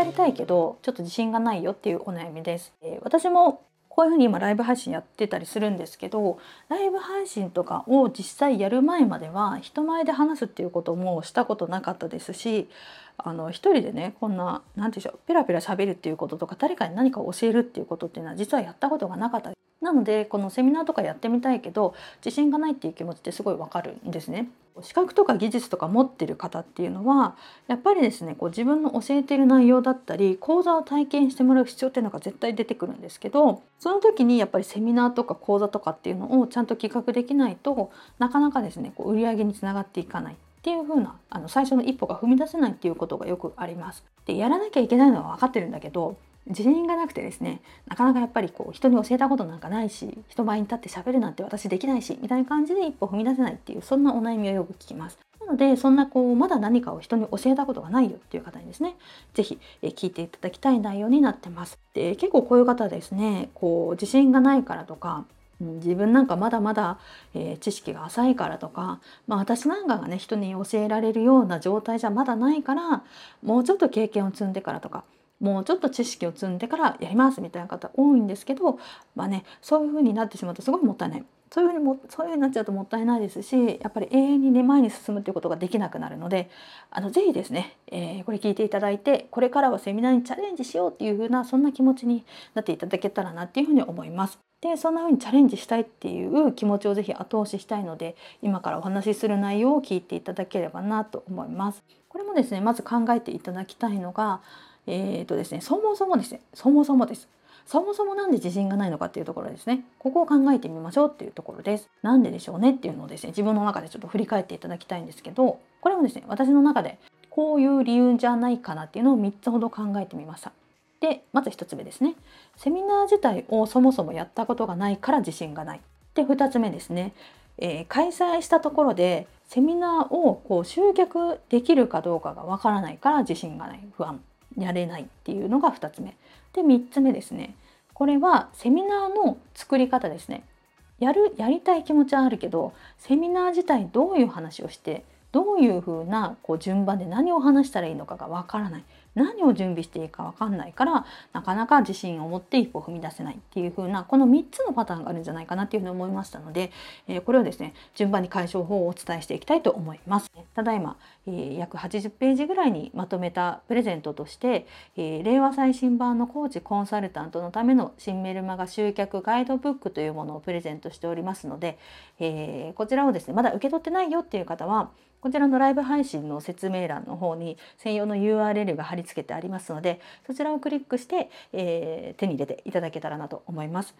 やりたいけどちょっと自信がないよっていうお悩みです。え、私もこういうふうに今ライブ配信やってたりするんですけどライブ配信とかを実際やる前までは人前で話すっていうこともしたことなかったですしあの一人でねこんな何て言うんでしょうペラペラ喋るっていうこととか誰かに何か教えるっていうことっていうのは実はやったことがなかったなのでこのセミナーとかやってみたいけど自信がないっていう気持ちってすごいわかるんですね。資格とか技術とか持ってる方っていうのはやっぱりですねこう自分の教えてる内容だったり講座を体験してもらう必要っていうのが絶対出てくるんですけどその時にやっぱりセミナーとか講座とかっていうのをちゃんと企画できないとなかなかですねこう売り上げにつながっていかないっていう風なあな最初の一歩が踏み出せないっていうことがよくあります。でやらなきゃいけないのは分かってるんだけど自信がなくてですねなかなかやっぱりこう人に教えたことなんかないし人前に立って喋るなんて私できないしみたいな感じで一歩踏み出せないっていうそんなお悩みをよく聞きます。なのでそんなこうまだ何かを人に教えたことがないよっていう方にですね是非聞いていただきたい内容になってます。で結構こういう方ですねこう自信がないからとか自分なんかまだまだ、えー、知識が浅いからとか、まあ、私なんかがね人に教えられるような状態じゃまだないからもうちょっと経験を積んでからとかもうちょっと知識を積んでからやりますみたいな方多いんですけどまあねそういう風になってしまうとすごいもったいない。そういうふうにもそういうふうになっちゃうともったいないですしやっぱり永遠にね前に進むということができなくなるのであのぜひですね、えー、これ聞いていただいてこれからはセミナーにチャレンジしようっていうふうなそんな気持ちになっていただけたらなっていうふうに思います。でそんな風にチャレンジしたいっていう気持ちをぜひ後押ししたいので今からお話しする内容を聞いていただければなと思います。これもですねまず考えていただきたいのがえーとですね、そもそもですねそもそもです。そもそも何で自信がないのかっていうところですね。ここを考えてみましょうっていうところです。なんででしょうねっていうのをですね自分の中でちょっと振り返っていただきたいんですけどこれもですね私の中でこういう理由じゃないかなっていうのを3つほど考えてみました。でまず1つ目ですね。セミナー自体をそもそもやったことがないから自信がない。で2つ目ですね、えー、開催したところでセミナーをこう集客できるかどうかがわからないから自信がない。不安。やれないっていうのが2つ目。で3つ目ですね。これはセミナーの作り方ですね。やるやりたい気持ちはあるけどセミナー自体どういう話をしてどういうふうなこう順番で何を話したらいいのかがわからない。何を準備していいか分かんないからなかなか自信を持って一歩踏み出せないっていう風なこの3つのパターンがあるんじゃないかなっていうふうに思いましたので、えー、これをですね順番に解消法をお伝えしていきたいと思います。ただいま、えー、約80ページぐらいにまとめたプレゼントとして、えー、令和最新版のコーチコンサルタントのための新メルマガ集客ガイドブックというものをプレゼントしておりますので、えこちらをですねまだ受け取ってないよっていう方はこちらのライブ配信の説明欄の方に専用の URL が貼り付けてありますのでそちらをクリックして、えー、手に入れていただけたらなと思います。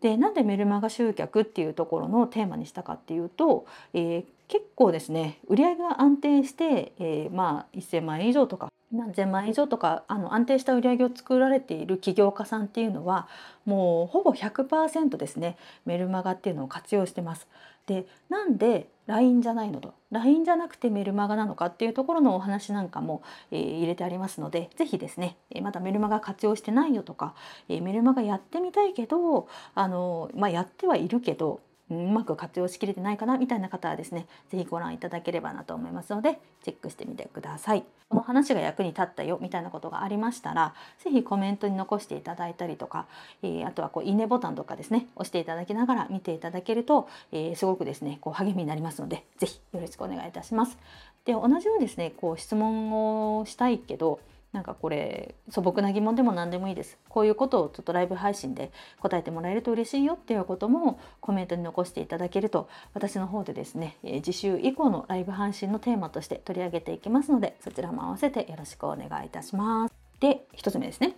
でなんでメルマガ集客っていうところのテーマにしたかっていうと、えー、結構ですね売り上げが安定して、えー、まあ1,000万円以上とか何千万以上とかあの安定した売り上げを作られている起業家さんっていうのはもうほぼ100%ですねメルマガっていうのを活用してます。でなんで LINE じゃないのと LINE じゃなくてメルマガなのかっていうところのお話なんかも、えー、入れてありますので是非ですね、えまだメルマガ活用してないよとか、えー、メルマガやってみたいけどあの、まあ、やってはいるけどうまく活用しきれてないかなみたいな方はですね是非ご覧いただければなと思いますのでチェックしてみてください。この話が役に立ったよみたいなことがありましたら是非コメントに残していただいたりとか、えー、あとはこういいねボタンとかですね押していただきながら見ていただけると、えー、すごくですねこう励みになりますので是非よろしくお願いいたします。で同じようにですねこう質問をしたいけどなんかこれ素朴な疑問でも何でもいいです。こういうことをちょっとライブ配信で答えてもらえると嬉しいよっていうこともコメントに残していただけると私の方でですね次週以降のライブ配信のテーマとして取り上げていきますのでそちらも合わせてよろしくお願いいたします。で1つ目ですね、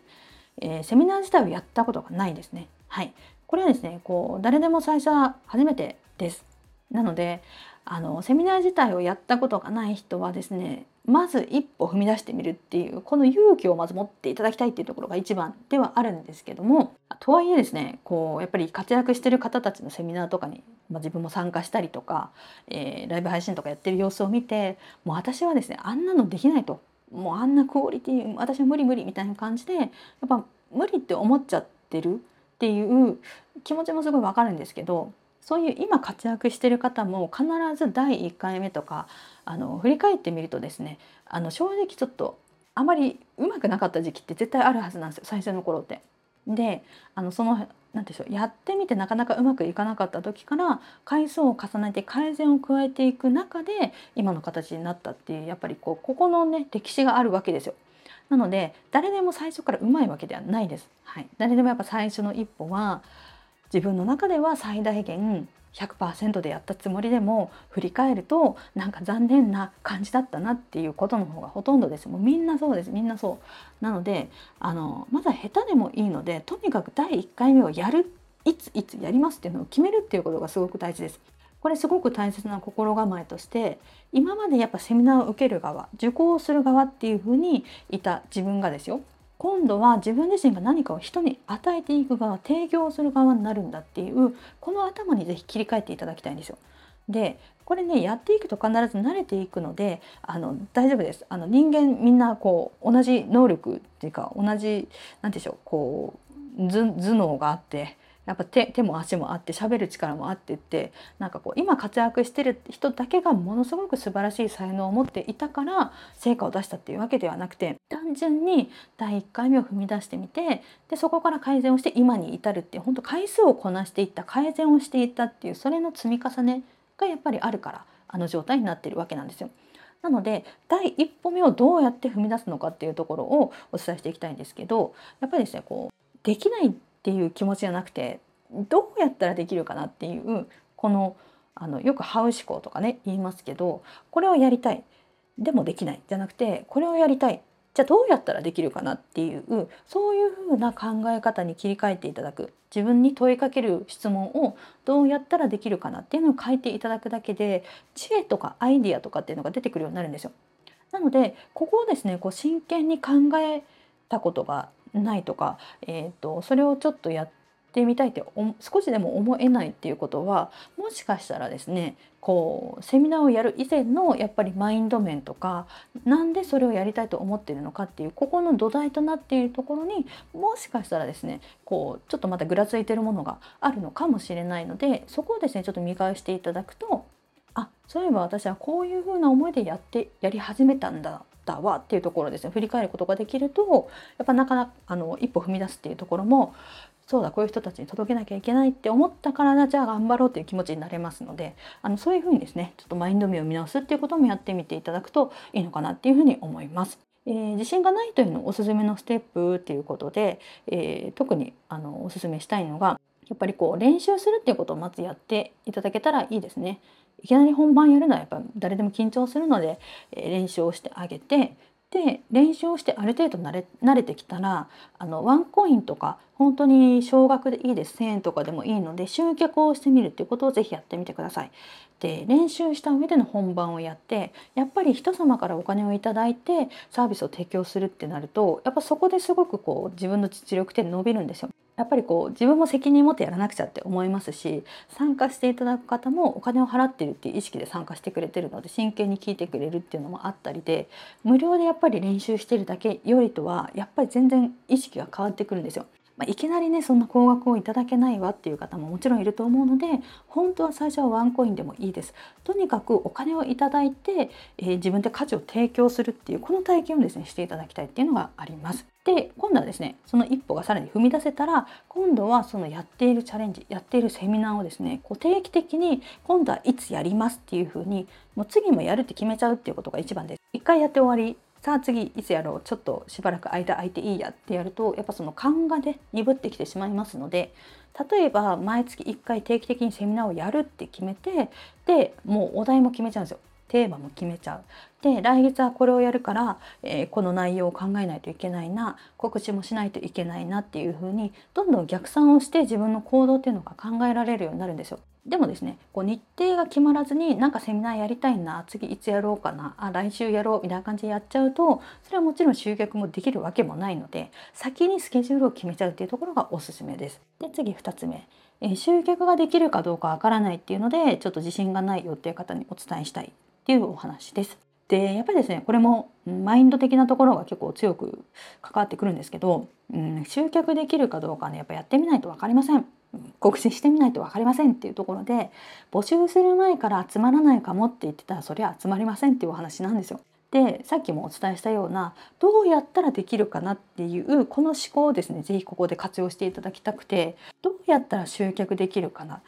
えー、セミナー自体をやったことがないですね。はい。これはですねこう誰でも最初は初めてです。なのであのセミナー自体をやったことがない人はですねまず一歩踏み出してみるっていうこの勇気をまず持っていただきたいっていうところが一番ではあるんですけどもとはいえですねこうやっぱり活躍してる方たちのセミナーとかに、まあ、自分も参加したりとか、えー、ライブ配信とかやってる様子を見てもう私はですねあんなのできないと。もうあんなクオリティ私は無理無理みたいな感じでやっぱ無理って思っちゃってるっていう気持ちもすごいわかるんですけどそういう今活躍してる方も必ず第1回目とかあの振り返ってみるとですねあの正直ちょっとあまりうまくなかった時期って絶対あるはずなんですよ最初の頃って。であのその何でしょうやってみてなかなかうまくいかなかった時から回数を重ねて改善を加えていく中で今の形になったっていうやっぱりこうここのね歴史があるわけですよ。なので誰でも最初からうまいわけではないです。はい、誰でもやっぱ最初の一歩は自分の中では最大限100%でやったつもりでも振り返るとなんか残念な感じだったなっていうことの方がほとんどです。もうみんなそうです。みんなそう。なのであのまだ下手でもいいのでとにかく第1回目をやる。いついつやりますっていうのを決めるっていうことがすごく大事です。これすごく大切な心構えとして今までやっぱセミナーを受ける側受講する側っていうふうにいた自分がですよ。今度は自分自身が何かを人に与えていく側提供する側になるんだっていうこの頭に是非切り替えていただきたいんですよ。でこれねやっていくと必ず慣れていくのであの大丈夫です。あの人間みんなこう同じ能力っていうか同じ何でしょうこう頭脳があってやっぱ手手も足もあって喋る力もあってってなんかこう今活躍してる人だけがものすごく素晴らしい才能を持っていたから成果を出したっていうわけではなくて単純に第1回目を踏み出してみてでそこから改善をして今に至るっていう本当回数をこなしていった改善をしていったっていうそれの積み重ねがやっぱりあるからあの状態になってるわけなんですよ。なので第一歩目をどうやって踏み出すのかっていうところをお伝えしていきたいんですけどやっぱりですねこうできないっていう気持ちじゃなくてどうやったらできるかなっていうこのあのよく「ハウ思考」とかね言いますけどこれをやりたい。でもできない。じゃなくてこれをやりたい。じゃあどうやったらできるかなっていうそういうふうな考え方に切り替えていただく。自分に問いかける質問をどうやったらできるかなっていうのを書いていただくだけで知恵とかアイディアとかっていうのが出てくるようになるんですよ。なのでここをですねこう真剣に考えたことがないとか、えーと、それをちょっとやってみたいって少しでも思えないっていうことはもしかしたらですねこうセミナーをやる以前のやっぱりマインド面とかなんでそれをやりたいと思ってるのかっていうここの土台となっているところにもしかしたらですねこうちょっとまたぐらついてるものがあるのかもしれないのでそこをですねちょっと見返していただくとあそういえば私はこういうふうな思いでやってやり始めたんだだわっていうところですね振り返ることができるとやっぱなかなかあの一歩踏み出すっていうところもそうだこういう人たちに届けなきゃいけないって思ったからなじゃあ頑張ろうっていう気持ちになれますのであのそういうふうにですねちょっとマインド面を見直すっていうこともやってみていただくといいのかなっていうふうに思います。えー、自信がないというのをおすすめのステップっていうことで、えー、特にあのおすすめしたいのがやっぱりこう練習するっていうことをまずやっていただけたらいいですね。いきなり本番やるのはやっぱ誰でも緊張するので、え、練習をしてあげてで練習をしてある程度慣れ慣れてきたらあのワンコインとか本当に少額でいいです1,000円とかでもいいので集客をしてみるっていうことをぜひやってみてください。で練習した上での本番をやってやっぱり人様からお金を頂いてサービスを提供するってなるとやっぱそこですごくこう自分の実力って伸びるんですよ。やっぱりこう自分も責任持ってやらなくちゃって思いますし参加していただく方もお金を払ってるっていう意識で参加してくれてるので真剣に聞いてくれるっていうのもあったりで無料でやっぱり練習してるだけよりとはやっぱり全然意識が変わってくるんですよ。まあ、いきなりねそんな高額をいただけないわっていう方ももちろんいると思うので本当は最初はワンコインでもいいです。とにかくお金をいただいて、えー、自分で価値を提供するっていうこの体験をですねしていただきたいっていうのがあります。で今度はですねその一歩がさらに踏み出せたら今度はそのやっているチャレンジやっているセミナーをですねこう定期的に今度はいつやりますっていうふうにもう次もやるって決めちゃうっていうことが一番です。一回やって終わりさあ次いつやろうちょっとしばらく間空いていいやってやるとやっぱその勘がね鈍ってきてしまいますので例えば毎月1回定期的にセミナーをやるって決めてでもうお題も決めちゃうんですよ。テーマも決めちゃう。で来月はこれをやるから、えー、この内容を考えないといけないな告知もしないといけないなっていう風にどんどん逆算をして自分の行動っていうのが考えられるようになるんですよ。でもですねこう日程が決まらずになんかセミナーやりたいな次いつやろうかなあ来週やろうみたいな感じでやっちゃうとそれはもちろん集客もできるわけもないので先にスケジュールを決めちゃうっていうところがおすすめです。で次2つ目え集客ができるかどうかわからないっていうのでちょっと自信がないよっていう方にお伝えしたいっていうお話です。でやっぱりですねこれもマインド的なところが結構強く関わってくるんですけど、うん、集客できるかどうかねやっぱやってみないと分かりません。告知してみないと分かりませんっていうところで募集する前から集まらないかもって言ってたらそれは集まりませんっていうお話なんですよ。でさっきもお伝えしたようなどうやったらできるかなっていうこの思考をですね是非ここで活用していただきたくてどうやったら集客できるかな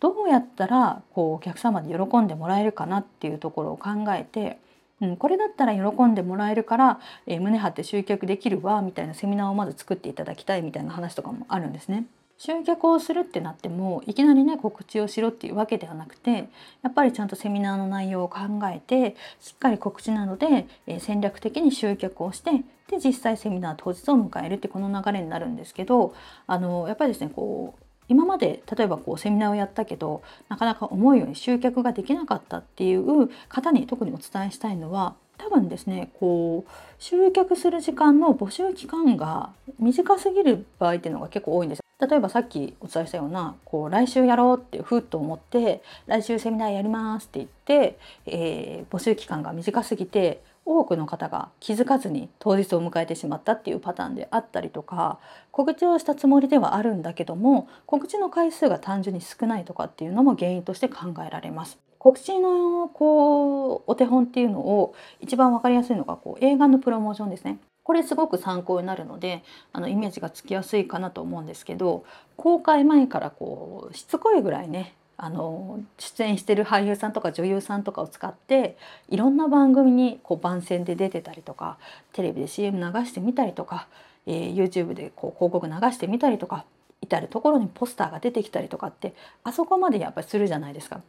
どうやったらこうお客様に喜んでもらえるかなっていうところを考えてうん、これだったら喜んでもらえるから、えー、胸張って集客できるわみたいなセミナーをまず作っていただきたいみたいな話とかもあるんですね。集客をするってなってもいきなりね告知をしろっていうわけではなくてやっぱりちゃんとセミナーの内容を考えてしっかり告知なので、えー、戦略的に集客をしてで実際セミナー当日を迎えるってこの流れになるんですけどあのやっぱりですねこう今まで例えばこうセミナーをやったけどなかなか思うように集客ができなかったっていう方に特にお伝えしたいのは多分ですねこう集客する時間の募集期間が短すぎる場合っていうのが結構多いんです例えばさっきお伝えしたようなこう来週やろうってふっと思って来週セミナーやりますって言って、えー、募集期間が短すぎて多くの方が気づかずに当日を迎えてしまったっていうパターンであったりとか告知をしたつもりではあるんだけども告知の回数が単純に少ないとかっていうのも原因として考えられます。告知のこうお手本っていうのを一番分かりやすいのがこう映画のプロモーションですね。これすごく参考になるのであのイメージがつきやすいかなと思うんですけど公開前からこうしつこいぐらいねあの出演してる俳優さんとか女優さんとかを使っていろんな番組にこう番宣で出てたりとかテレビで CM 流してみたりとか、えー、YouTube でこう広告流してみたりとか至る所にポスターが出てきたりとかってあそこまでやっぱりするじゃないですか。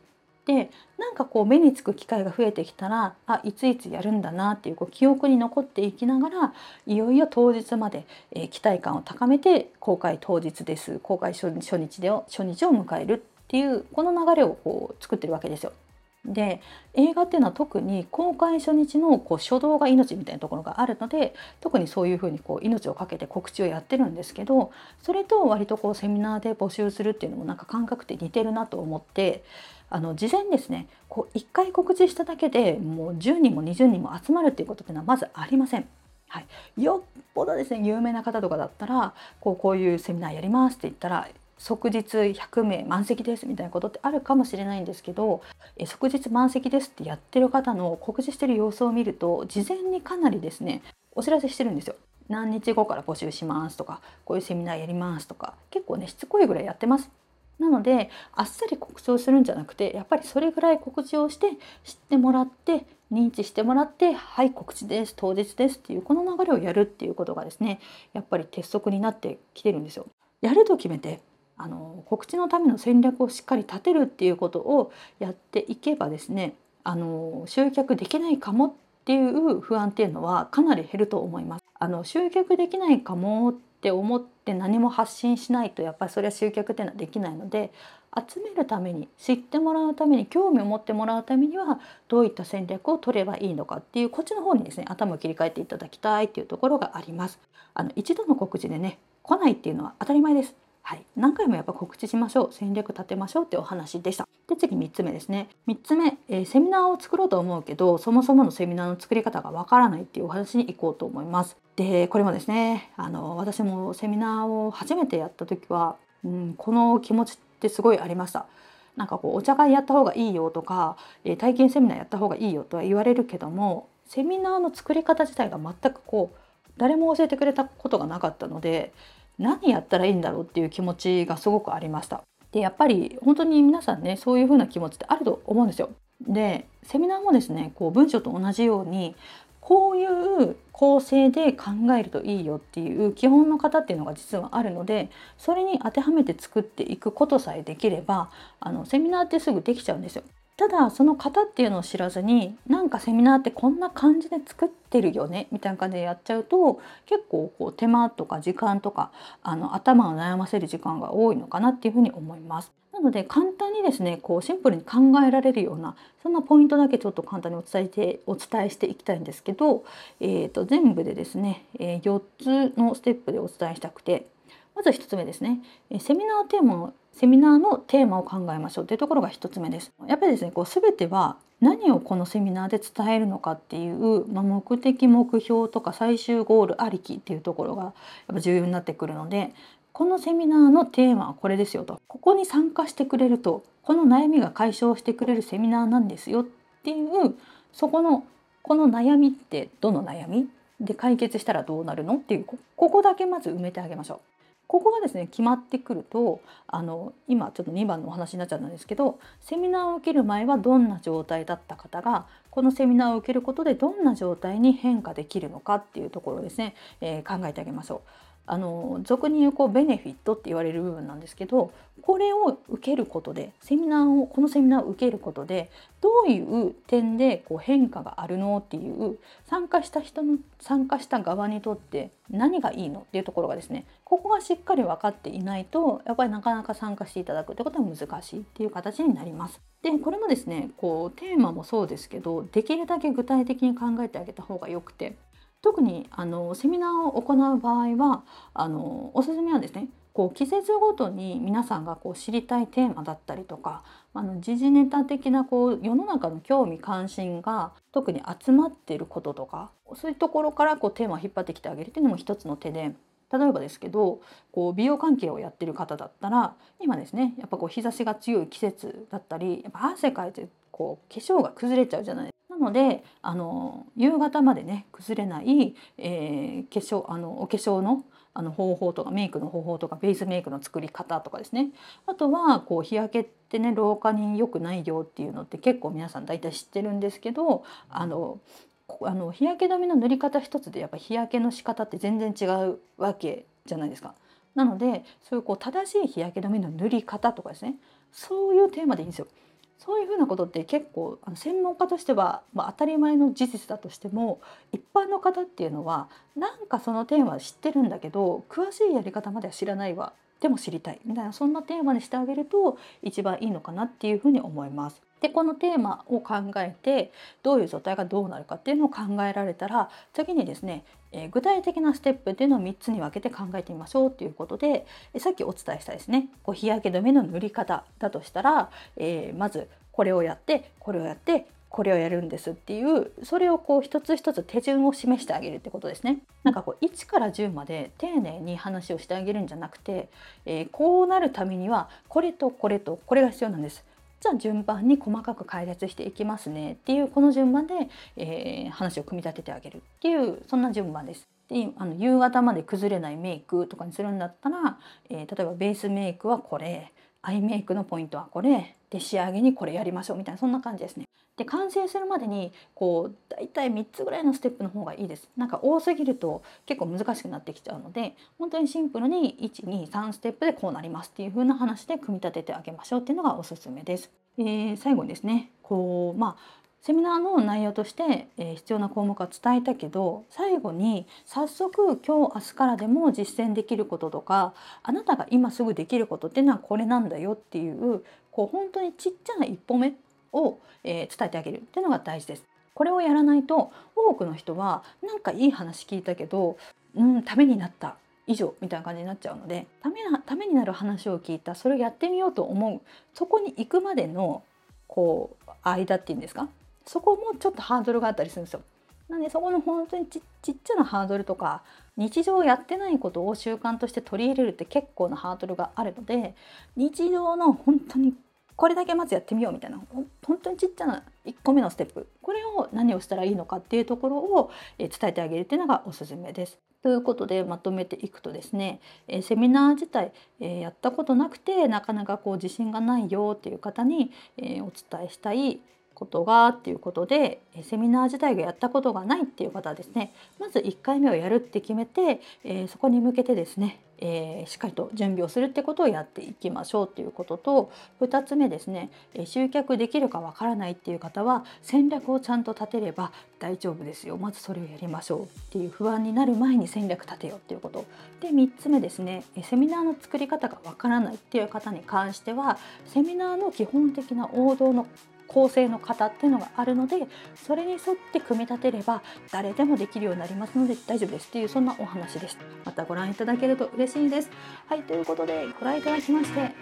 でなんかこう目につく機会が増えてきたらあいついつやるんだなっていうこう記憶に残っていきながらいよいよ当日まで、えー、期待感を高めて公開当日です公開初日で初日を迎えるっていうこの流れをこう作ってるわけですよ。で映画っていうのは特に公開初日のこう初動が命みたいなところがあるので特にそういうふうにこう命を懸けて告知をやってるんですけどそれと割とこうセミナーで募集するっていうのもなんか感覚って似てるなと思ってあの事前ですねこう1回告知しただけでもう10人も20人も集まるっていうことっていうのはまずありません。はい、よっぽどですね有名な方とかだったらこうこういうセミナーやりますって言ったら即日100名満席ですみたいなことってあるかもしれないんですけどえ即日満席ですってやってる方の告知してる様子を見ると事前にかなりですねお知らせしてるんですよ。何日後から募集しますとかこういうセミナーやりますとか結構ねしつこいぐらいやってます。なのであっさり告知をするんじゃなくてやっぱりそれぐらい告知をして知ってもらって認知してもらってはい告知です当日ですっていうこの流れをやるっていうことがですねやっぱり鉄則になってきてるんですよ。やると決めてあの告知のための戦略をしっかり立てるっていうことをやっていけばですねあの集客できないかもっていう不安っていうのはかなり減ると思います。あの集客できないかもっって思って何も発信しないとやっぱりそれは集客っていうのはできないので集めるために知ってもらうために興味を持ってもらうためにはどういった戦略を取ればいいのかっていうこっちの方にですね頭を切り替えていただきたいっていうところがあります。あの一度の告知でね来ないっていうのは当たり前です。はい、何回もやっぱ告知しましょう。戦略立てましょうってお話でした。で次3つ目ですね。3つ目、えー、セミナーを作ろうと思うけどそもそものセミナーの作り方がわからないっていうお話に行こうと思います。でこれもですねあの私もセミナーを初めてやった時は、うん、この気持ちってすごいありました。なんかこうお茶会やった方がいいよとか、えー、体験セミナーやった方がいいよとは言われるけどもセミナーの作り方自体が全くこう誰も教えてくれたことがなかったので何やったらいいんだろうっていう気持ちがすごくありました。でやっぱり本当に皆さんねそういう風な気持ちってあると思うんですよ。でセミナーもですねこう文章と同じようにこういう構成で考えるといいよっていう基本の型っていうのが実はあるのでそれに当てはめて作っていくことさえできればあのセミナーってすぐできちゃうんですよ。ただその型っていうのを知らずになんかセミナーってこんな感じで作ってるよねみたいな感じでやっちゃうと結構こう手間とか時間とかあの頭を悩ませる時間が多いのかなっていうふうに思います。なので簡単にですねこうシンプルに考えられるようなそんなポイントだけちょっと簡単にお伝えしてお伝えしていきたいんですけど、えー、と全部でですね、え4つのステップでお伝えしたくてまず1つ目ですねセミナーテーマセミナーのテーマを考えましょうというところが1つ目です。やっぱりですねこう全ては何をこのセミナーで伝えるのかっていう、まあ、目的目標とか最終ゴールありきっていうところがやっぱ重要になってくるのでこのセミナーのテーマはこれですよとここに参加してくれるとこの悩みが解消してくれるセミナーなんですよっていうそこのこの悩みってどの悩み？で解決したらどうなるの？っていうここだけまず埋めてあげましょう。ここがですね決まってくるとあの今ちょっと2番のお話になっちゃったんですけどセミナーを受ける前はどんな状態だった方がこのセミナーを受けることでどんな状態に変化できるのかっていうところをですね、えー、考えてあげましょう。あの俗に言うこうベネフィットって言われる部分なんですけどこれを受けることでセミナーをこのセミナーを受けることでどういう点でこう変化があるのっていう参加した人の参加した側にとって何がいいのっていうところがですねここがしっかり分かっていないとやっぱりなかなか参加していただくってことは難しいっていう形になります。でこれもですねこうテーマもそうですけどできるだけ具体的に考えてあげた方がよくて特にあのセミナーを行う場合はあのおすすめはですねこう季節ごとに皆さんがこう知りたいテーマだったりとかあの時事ネタ的なこう世の中の興味関心が特に集まっていることとかそういうところからこうテーマを引っ張ってきてあげるっていうのも一つの手で例えばですけどこう美容関係をやってる方だったら今ですねやっぱこう日差しが強い季節だったりやっぱ汗かいてこう化粧が崩れちゃうじゃないですか。なのであの夕方までね崩れない、えー、化粧あのお化粧のあの方法とかメイクの方法とかベースメイクの作り方とかですねあとはこう日焼けってね老化に良くないよっていうのって結構皆さん大体知ってるんですけどあのあの日焼け止めの塗り方一つでやっぱ日焼けの仕方って全然違うわけじゃないですか。なのでそういうこう正しい日焼け止めの塗り方とかですねそういうテーマでいいんですよ。そういうふうなことって結構あの専門家としては、まあ、当たり前の事実だとしても一般の方っていうのはなんかそのテーマ知ってるんだけど詳しいやり方までは知らないわでも知りたいみたいなそんなテーマにしてあげると一番いいのかなっていうふうに思います。でこのテーマを考えてどういう状態がどうなるかっていうのを考えられたら次にですね、えー、具体的なステップっていうのを3つに分けて考えてみましょうということで、えー、さっきお伝えしたですねこう日焼け止めの塗り方だとしたら、えー、まずこれをやってこれをやってこれをやるんですっていうそれをこう一つ一つ手順を示してあげるってことですね。なんかこう1から10まで丁寧に話をしてあげるんじゃなくて、え、こうなるためにはこれとこれとこれが必要なんです。じゃあ順番に細かく解説していきますねっていうこの順番で、えー、話を組み立ててあげるっていうそんな順番です。であの夕方まで崩れないメイクとかにするんだったら、えー、例えばベースメイクはこれアイメイクのポイントはこれで仕上げにこれやりましょうみたいなそんな感じですね。で完成するまでにこう大体3つぐらいのステップの方がいいです。なんか多すぎると結構難しくなってきちゃうので本当にシンプルに123ステップでこうなりますっていう風な話で組み立ててあげましょうっていうのがおすすめです。えー、最後にですねこうまあセミナーの内容として、えー、必要な項目は伝えたけど最後に早速今日明日からでも実践できることとかあなたが今すぐできることっていうのはこれなんだよっていうこう本当にちっちゃな一歩目を、えー、伝えてあげるっていうのが大事です。これをやらないと多くの人はなんかいい話聞いたけどうんためになった以上みたいな感じになっちゃうのでためなためになる話を聞いたそれをやってみようと思うそこに行くまでのこう間っていうんですかそこもちょっとハードルがあったりするんですよ。なんでそこの本当にちっちゃなハードルとか日常やってないことを習慣として取り入れるって結構なハードルがあるので日常の本当にこれだけまずやってみようみたいな本当にちっちゃな1個目のステップこれを何をしたらいいのかっていうところを伝えてあげるっていうのがおすすめです。ということでまとめていくとですねセミナー自体やったことなくてなかなかこう自信がないよっていう方にお伝えしたいことがっていうことでセミナー自体がやったことがないっていう方はですねまず1回目をやるって決めて、えー、そこに向けてですね、えー、しっかりと準備をするってことをやっていきましょうっていうことと2つ目ですね集客できるかわからないっていう方は戦略をちゃんと立てれば大丈夫ですよ。まずそれをやりましょうっていう不安になる前に戦略立てようっていうこと。で3つ目ですねセミナーの作り方がわからないっていう方に関してはセミナーの基本的な王道の構成の型っていうのがあるのでそれに沿って組み立てれば誰でもできるようになりますので大丈夫ですっていうそんなお話です。またご覧いただけると嬉しいです。はいということでご覧いただきまして